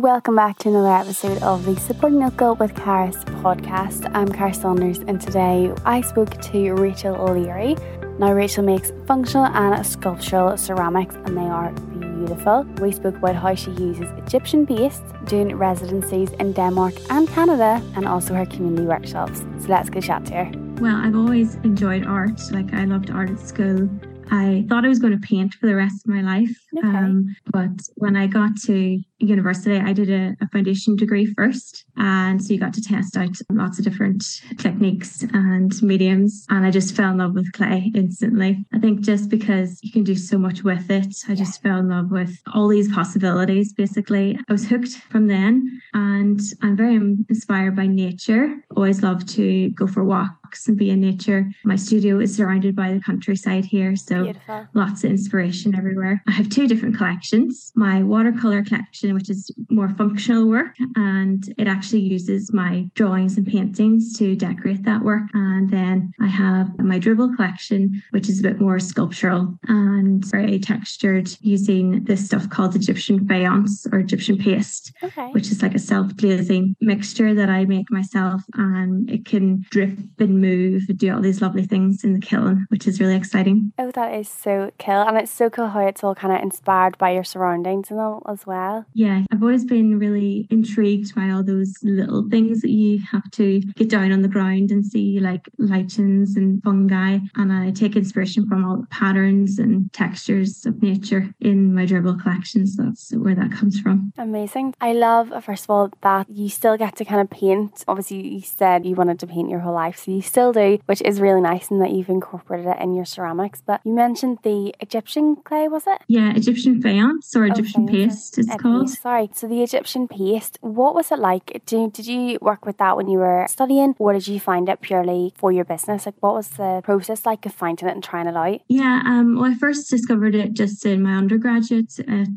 Welcome back to another episode of the Supporting Knuckle with Caris podcast. I'm Cara Saunders, and today I spoke to Rachel O'Leary. Now, Rachel makes functional and sculptural ceramics, and they are beautiful. We spoke about how she uses Egyptian paste, doing residencies in Denmark and Canada, and also her community workshops. So let's go chat to her. Well, I've always enjoyed art. Like, I loved art at school. I thought I was going to paint for the rest of my life. Okay. Um, but when I got to university, I did a, a, foundation degree first. And so you got to test out lots of different techniques and mediums. And I just fell in love with clay instantly. I think just because you can do so much with it, I just fell in love with all these possibilities, basically. I was hooked from then. And I'm very inspired by nature. Always love to go for walks and be in nature. My studio is surrounded by the countryside here. So Beautiful. lots of inspiration everywhere. I have two different collections. My watercolor collection, which is more functional work, and it actually uses my drawings and paintings to decorate that work. And then I have my dribble collection, which is a bit more sculptural and very textured using this stuff called Egyptian faience or Egyptian paste, Okay. which is like a self glazing mixture that I make myself. And it can drip and move and do all these lovely things in the kiln, which is really exciting. Oh, that is so cool. And it's so cool how it's all kind of inspired by your surroundings and all as well. Yeah, I've always been really intrigued by all those little things that you have to get down on the ground and see, like lichens and fungi. And I take inspiration from all the patterns and textures of nature in my dribble collections. That's where that comes from. Amazing. I love, first of all, that you still get to kind of paint. Obviously, you said you wanted to paint your whole life, so you still do, which is really nice and that you've incorporated it in your ceramics. But you mentioned the Egyptian clay, was it? Yeah, Egyptian faience or Egyptian faience, paste, it's Uh, called. Sorry. So the Egyptian paste, what was it like? Did, did you work with that when you were studying, or did you find it purely for your business? Like, what was the process like of finding it and trying it out? Yeah, um, well, I first discovered it just in my undergraduate at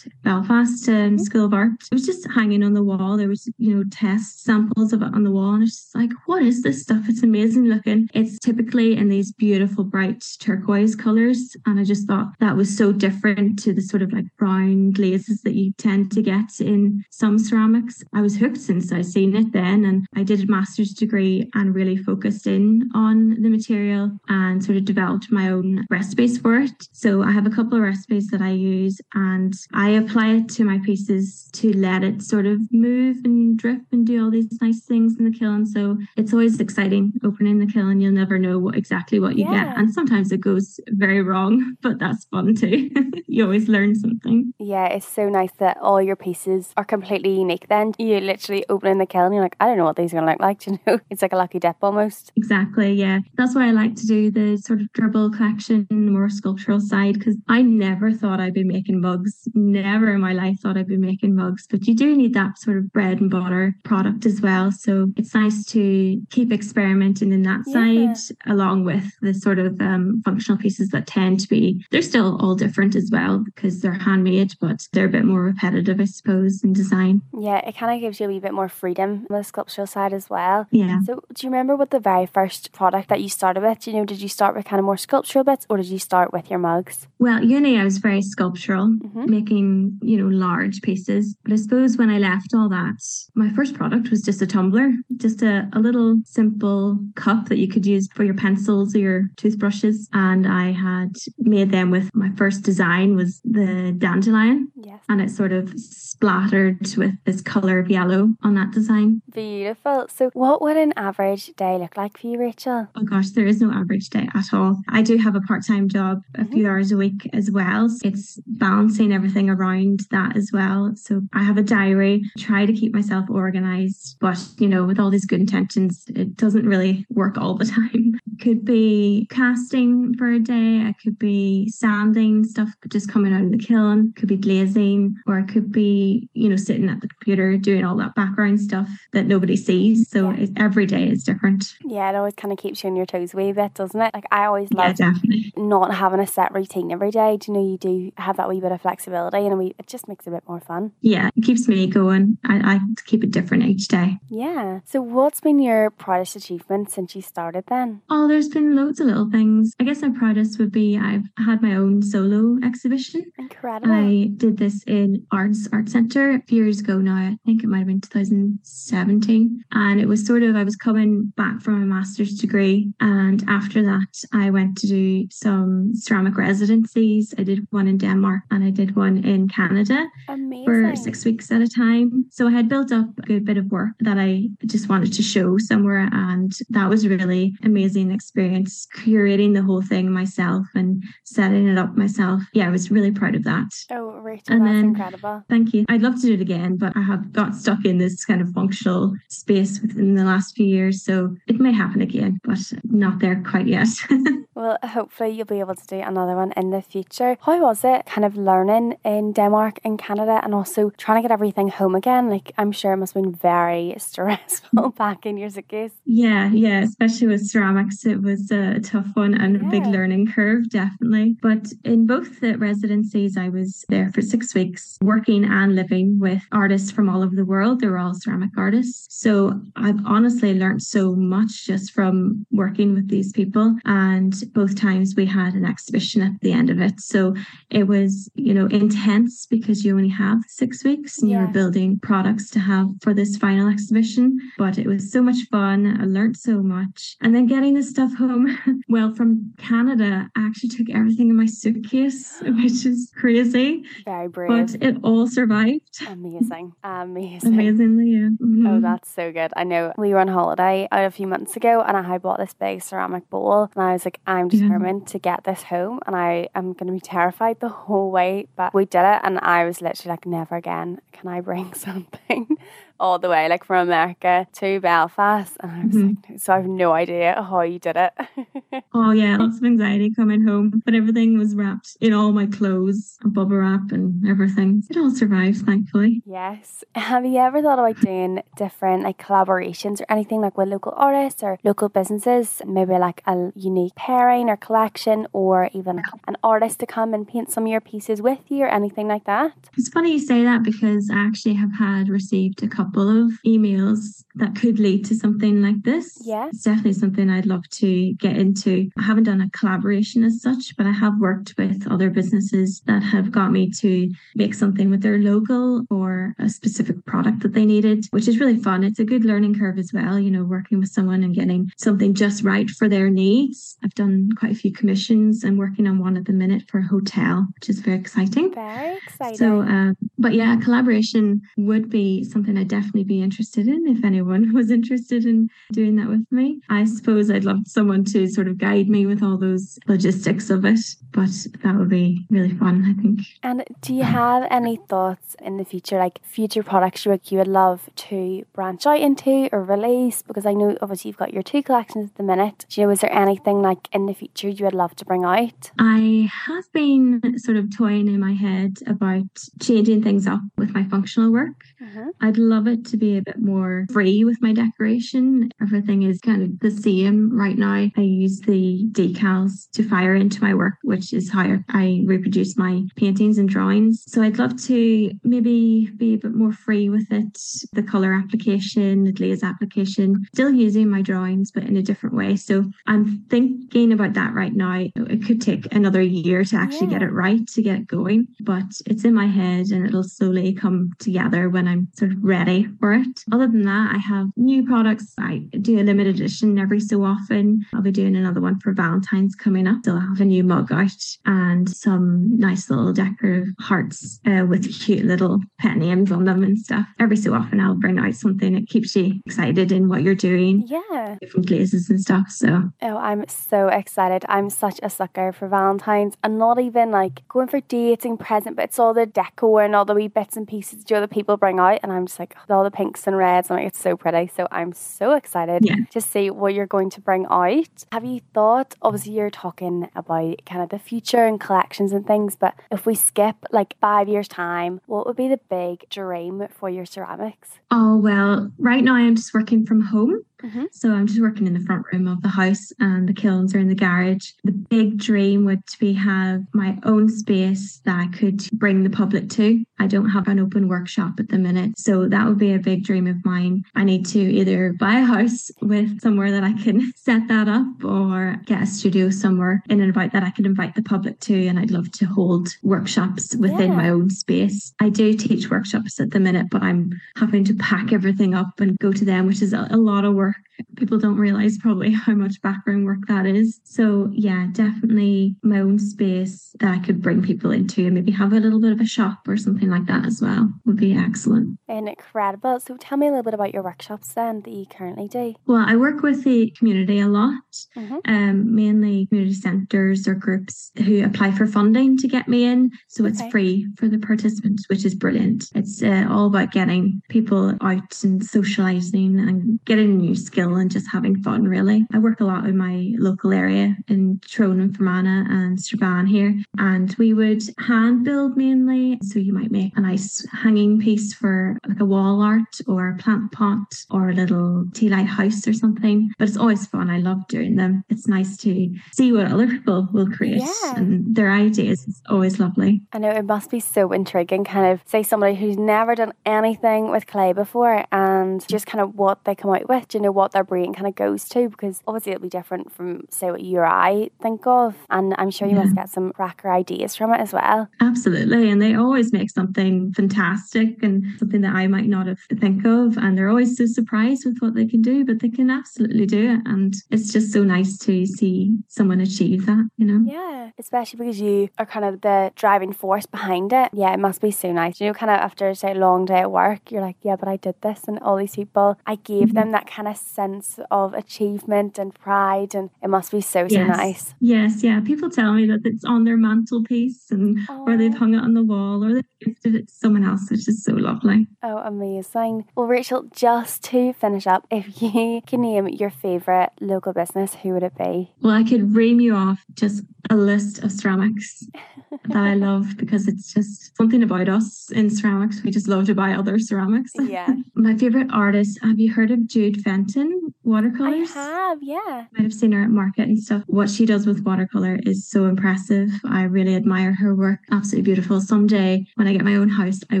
Belfast um, School of Art. It was just hanging on the wall. There was, you know, test samples of it on the wall, and it's just like, what is this stuff? It's amazing looking. It's typically in these beautiful bright turquoise colors, and I just thought that was so different to the sort of like brown glazes that you tend to get in some ceramics. I was hooked since I seen it then, and I did a master's degree and really focused in on the material and sort of developed my own recipes for it. So I have a couple of recipes that I use, and I apply it to my pieces to let it sort of move and drip and do all these nice things in the kiln. So it's always exciting opening the kiln. You'll never know what exactly what you Yeah. get, and sometimes it goes very wrong, but that's fun too. you always learn something. Yeah, it's so nice that all your pieces are completely unique. Then you literally open in the kiln, and you're like, I don't know what these are going to look like. You know, it's like a lucky dip almost. Exactly, yeah. That's why I like to do the sort of dribble collection, more sculptural side, because I never thought I'd be making mugs. Never in my life thought I'd be making mugs. But you do need that sort of bread and butter product as well. So it's nice to keep experimenting in that Yeah. side, along with the sort of um, functional pieces that tend to be, they're still all different as well because they're handmade, but they're a bit more repetitive, I suppose, in design. Yeah, it kind of gives you a wee bit more freedom on the sculptural side as well. Yeah. So, do you remember what the very first product that you started with? You know, did you start with kind of more sculptural bits, or did you start with your mugs? Well, uni, I was very sculptural, Mhm. making, you know, large pieces. But I suppose when I left all that, my first product was just a tumbler, just a, a little simple cup that you could use for your pencils or your toothbrushes. And I had made them with my first design was the dandelion. Yes. And it sort of splattered with this colour of yellow on that design. Beautiful. So, what would an average day look like for you, Rachel? Oh gosh, there is no average day at all. I do have a part time job, a few mm-hmm. hours a week as well. So it's balancing everything around that as well. So I have a diary, try to keep myself organized, but you know, with all these good intentions, it doesn't really work all the time. Could be casting for a day, it could be sanding stuff just coming out of the kiln, could be glazing, or it could be, you know, sitting at the computer doing all that background stuff that nobody sees. So Yeah. every day is different. Yeah, it always kind of keeps you on your toes a wee bit, doesn't it? Like, I always love definitely. not having a set routine every day. Do you know you do have that wee bit of flexibility and a wee, it just makes it a bit more fun. Yeah, it keeps me going. I, I keep it different each day. Yeah. So, what's been your proudest achievement since you started then? Oh, there's been loads of little things. I guess my proudest would be I've had my own solo exhibition. Incredible. I did this in Art Dance Art Centre a few years ago now. I think it might have been 2017. And it was sort of, I was coming back from a master's degree. And after that, I went to do some ceramic residencies. I did one in Denmark and I did one in Canada Amazing. for six weeks at a time. So I had built up a good bit of work that I just wanted to show somewhere. And that was really amazing experience, curating the whole thing myself and setting it up myself. Yeah, I was really proud of that. Oh, Rachel, And that's then- incredible. Thank you. I'd love to do it again, but I have got stuck in this kind of functional space within the last few years. So it may happen again, but not there quite yet. Well, hopefully you'll be able to do another one in the future. How was it kind of learning in Denmark and Canada and also trying to get everything home again? Like, I'm sure it must have been very stressful back in your suitcase. Yeah, yeah, especially with ceramics, it was a tough one and a big learning curve, definitely. But in both the residencies, I was there for six weeks, working and living with artists from all over the world. They were all ceramic artists. So I've honestly learned so much just from working with these people. And both times we had an exhibition at the end of it. So it was, you know, intense because you only have six weeks and Yeah. you're building products to have for this final exhibition. But it was so much fun. I learned so much. And then getting the stuff home, well, from Canada, I actually took everything in my suitcase, which is crazy. Very brave. But it all survived. Amazing. Amazing. Amazingly, yeah. Oh, Mhm. that's so good. I know we were on holiday a few months ago and I bought this big ceramic bowl and I was like, I'm Yeah. determined to get this home and I am going to be terrified the whole way. But we did it and I was literally like, never again can I bring something all the way like from America to Belfast. And I was Mhm. like, so I have no idea how you did it. Oh yeah, lots of anxiety coming home, but everything was wrapped in all my clothes, and bubble wrap and everything. It all survived, thankfully. Yes. Have you ever thought about doing different like collaborations or anything like with local artists or local businesses? Maybe like a unique pairing or collection or even an artist to come and paint some of your pieces with you or anything like that? It's funny you say that because I actually have had received a couple of emails that could lead to something like this. Yeah. It's definitely something I'd love to get into. I haven't done a collaboration as such, but I have worked with other businesses that have got me to make something with their logo or a specific product that they needed, which is really fun. It's a good learning curve as well, you know, working with someone and getting something just right for their needs. I've done quite a few commissions. I'm working on one at the minute for a hotel, which is very exciting. Very exciting. So, um, but yeah, collaboration would be something I'd definitely be interested in if anyone was interested in doing that with me. I suppose I'd love someone to sort of guide me with all those logistics of it, but that would be really fun, I think. and do you have any thoughts in the future, like future products you would, you would love to branch out into or release? Because I know obviously you've got your two collections at the minute. Do you know, is there anything like in the future you would love to bring out? I have been sort of toying in my head about changing things up with my functional work. Mm-hmm. I'd love it to be a bit more free with my decoration. Everything is kind of the same right now. I use the decals to fire into my work, which is how I reproduce my paintings and drawings. So I'd love to maybe be a bit more free with it. The color application, the glaze application, still using my drawings, but in a different way. So I'm thinking about that right now. It could take another year to actually get it right, to get it going, but it's in my head and it'll slowly come together when I'm sort of ready for it. Other than that, I have new products. I do a limited edition every so often. I'll be doing another one for Valentine's coming up. So I'll have a new mug out and some nice little decorative hearts uh, with cute little pet names on them and stuff. Every so often, I'll bring out something that keeps you excited in what you're doing, Yeah. different places and stuff. So Oh, I'm so excited. I'm such a sucker for Valentine's and not even like going for dates and present, but it's all the decor and all the wee bits and pieces that other people bring out. And I'm just like, all the pinks and reds. I'm like, it's so pretty. So I'm so excited Yeah. to see what you're going to bring out. Have you thought, obviously, you're talking about kind of the future and collections and things, but if we skip like five years' time, what would be the big dream for your ceramics? Oh, well, right now I'm just working from home. Mm-hmm. So I'm just working in the front room of the house and the kilns are in the garage. The big dream would be have my own space that I could bring the public to. I don't have an open workshop at the minute. So that would be a big dream of mine. I need to either buy a house with somewhere that I can set that up or get a studio somewhere in and about that I can invite the public to. And I'd love to hold workshops within yeah. my own space. I do teach workshops at the minute, but I'm having to pack everything up and go to them, which is a, a lot of work more people don't realize probably how much background work that is. So, yeah, definitely my own space that I could bring people into and maybe have a little bit of a shop or something like that as well would be excellent. Incredible. So, tell me a little bit about your workshops then that you currently do. Well, I work with the community a lot, mm-hmm. um, mainly community centres or groups who apply for funding to get me in. So, it's okay. free for the participants, which is brilliant. It's uh, all about getting people out and socialising and getting new skills and just having fun, really. I work a lot in my local area in Tyrone and Fermanagh and Strabane here, and we would hand build mainly. So you might make a nice hanging piece for like a wall art or a plant pot or a little tea light house or something. But it's always fun. I love doing them. It's nice to see what other people will create yeah. and their ideas. It's always lovely. I know it must be so intriguing, kind of say somebody who's never done anything with clay before and just kind of what they come out with, you know, what they're their brain kind of goes to because obviously it'll be different from say what you or I think of and I'm sure you yeah. must get some cracker ideas from it as well. Absolutely and they always make something fantastic and something that I might not have think of and they're always so surprised with what they can do but they can absolutely do it and it's just so nice to see someone achieve that you know. Yeah especially because you are kind of the driving force behind it. Yeah it must be so nice you know kind of after say a long day at work you're like yeah but I did this and all these people I gave mm-hmm. them that kind of sense sense of achievement and pride, and it must be so, so yes. nice. Yes, yeah. People tell me that it's on their mantelpiece and Aww. or they've hung it on the wall or they've gifted it to someone else, which is so lovely. Oh, amazing. Well, Rachel, just to finish up, if you can name your favourite local business, who would it be? Well, I could ream you off just a list of ceramics that I love because it's just something about us in ceramics. We just love to buy other ceramics. Yeah. My favorite artist, have you heard of Jude Fenton watercolors? I have, yeah. Might have seen her at market and stuff. What she does with watercolor is so impressive. I really admire her work. Absolutely beautiful. Someday when I get my own house, I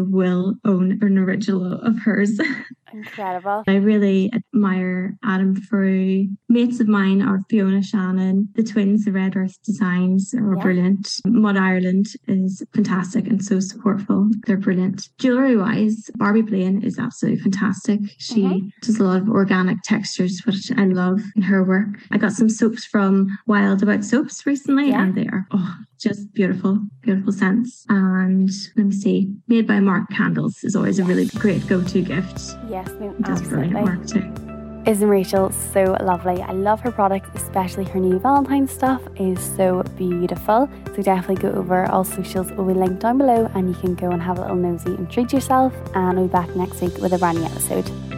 will own an original of hers. Incredible. I really admire Adam Frew. Mates of mine are Fiona Shannon. The twins, the Red Earth Designs, are yeah. brilliant. Mud Ireland is fantastic and so supportful. They're brilliant. Jewelry wise, Barbie Blaine is absolutely fantastic. She mm-hmm. does a lot of organic textures, which I love in her work. I got some soaps from Wild About Soaps recently, yeah. and they are oh just beautiful, beautiful scents. And let me see, made by Mark candles is always a really great go-to gift. Yes, no, absolutely. Mark too. Isn't Rachel so lovely? I love her products, especially her new Valentine stuff is so beautiful. So definitely go over all socials will be linked down below and you can go and have a little nosy and treat yourself. And I'll be back next week with a brand new episode.